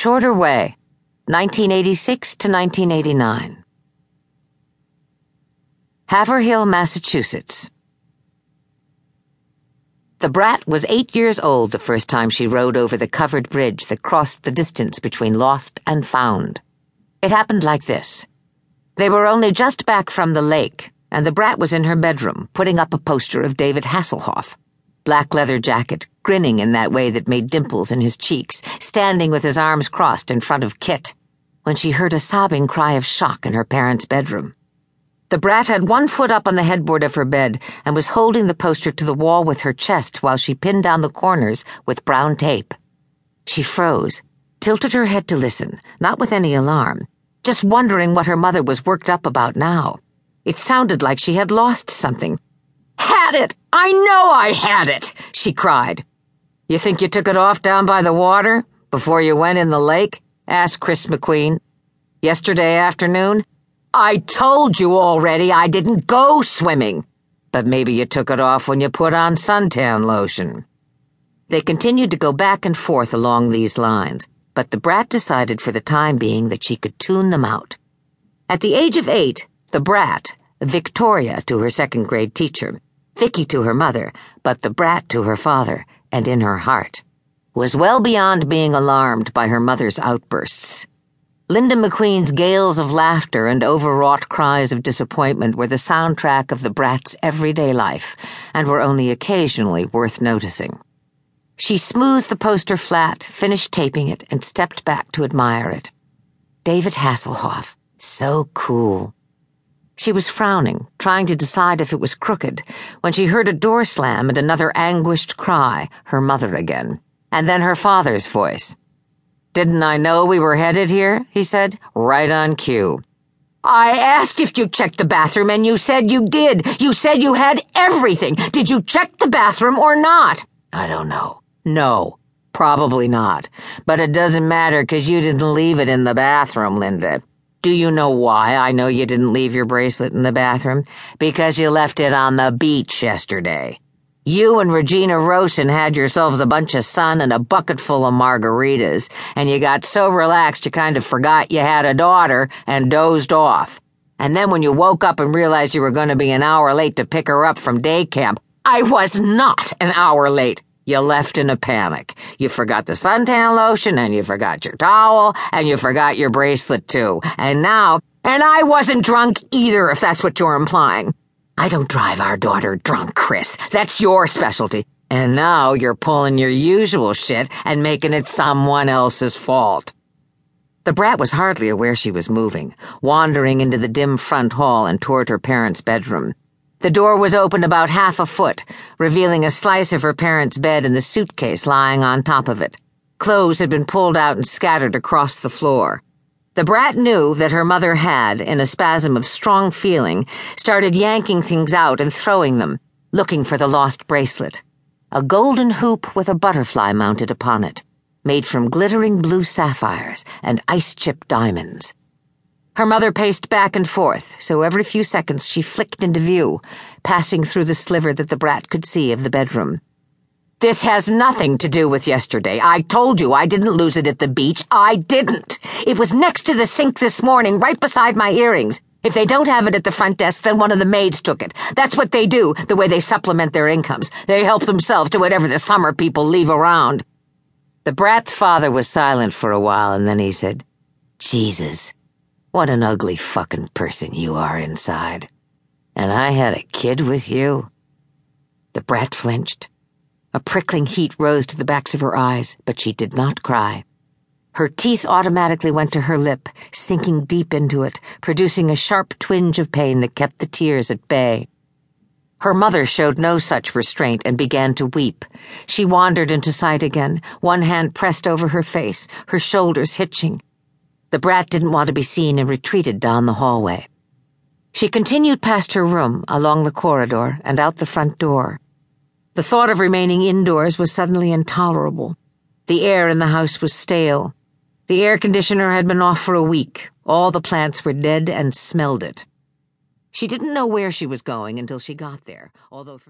Shorter Way, 1986 to 1989. Haverhill, Massachusetts. The brat was eight years old the first time she rode over the covered bridge that crossed the distance between lost and found. It happened like this. They were only just back from the lake, and the brat was in her bedroom, putting up a poster of David Hasselhoff. Black leather jacket, grinning in that way that made dimples in his cheeks, standing with his arms crossed in front of KITT, when she heard a sobbing cry of shock in her parents' bedroom. The brat had one foot up on the headboard of her bed and was holding the poster to the wall with her chest while she pinned down the corners with brown tape. She froze, tilted her head to listen, not with any alarm, just wondering what her mother was worked up about now. It sounded like she had lost something. Had it! I know I had it! she cried. You think you took it off down by the water before you went in the lake? asked Chris McQueen. Yesterday afternoon? I told you already I didn't go swimming. But maybe you took it off when you put on suntan lotion. They continued to go back and forth along these lines, but the brat decided for the time being that she could tune them out. At the age of eight, the brat, Victoria to her second grade teacher, Vicky to her mother, but the brat to her father, and in her heart, was well beyond being alarmed by her mother's outbursts. Linda McQueen's gales of laughter and overwrought cries of disappointment were the soundtrack of the brat's everyday life and were only occasionally worth noticing. She smoothed the poster flat, finished taping it, and stepped back to admire it. David Hasselhoff. So cool. She was frowning, trying to decide if it was crooked, when she heard a door slam and another anguished cry, her mother again, and then her father's voice. Didn't I know we were headed here? he said, right on cue. I asked if you checked the bathroom and you said you did. You said you had everything. Did you check the bathroom or not? I don't know. No, probably not. But it doesn't matter because you didn't leave it in the bathroom, Linda. Do you know why I know you didn't leave your bracelet in the bathroom? Because you left it on the beach yesterday. You and Regina Rosen had yourselves a bunch of sun and a bucket full of margaritas, and you got so relaxed you kind of forgot you had a daughter and dozed off. And then when you woke up and realized you were going to be an hour late to pick her up from day camp, I was not an hour late. You left in a panic. You forgot the suntan lotion, and you forgot your towel, and you forgot your bracelet, too. And now, and I wasn't drunk either, if that's what you're implying. I don't drive our daughter drunk, Chris. That's your specialty. And now you're pulling your usual shit and making it someone else's fault. The brat was hardly aware she was moving, wandering into the dim front hall and toward her parents' bedroom. The door was open about half a foot, revealing a slice of her parents' bed and the suitcase lying on top of it. Clothes had been pulled out and scattered across the floor. The brat knew that her mother had, in a spasm of strong feeling, started yanking things out and throwing them, looking for the lost bracelet. A golden hoop with a butterfly mounted upon it, made from glittering blue sapphires and ice chip diamonds. Her mother paced back and forth, so every few seconds she flicked into view, passing through the sliver that the brat could see of the bedroom. This has nothing to do with yesterday. I told you I didn't lose it at the beach. I didn't. It was next to the sink this morning, right beside my earrings. If they don't have it at the front desk, then one of the maids took it. That's what they do, the way they supplement their incomes. They help themselves to whatever the summer people leave around. The brat's father was silent for a while, and then he said, Jesus. What an ugly fucking person you are inside. And I had a kid with you? The brat flinched. A prickling heat rose to the backs of her eyes, but she did not cry. Her teeth automatically went to her lip, sinking deep into it, producing a sharp twinge of pain that kept the tears at bay. Her mother showed no such restraint and began to weep. She wandered into sight again, one hand pressed over her face, her shoulders hitching. The brat didn't want to be seen and retreated down the hallway. She continued past her room, along the corridor, and out the front door. The thought of remaining indoors was suddenly intolerable. The air in the house was stale. The air conditioner had been off for a week. All the plants were dead and smelled it. She didn't know where she was going until she got there, although from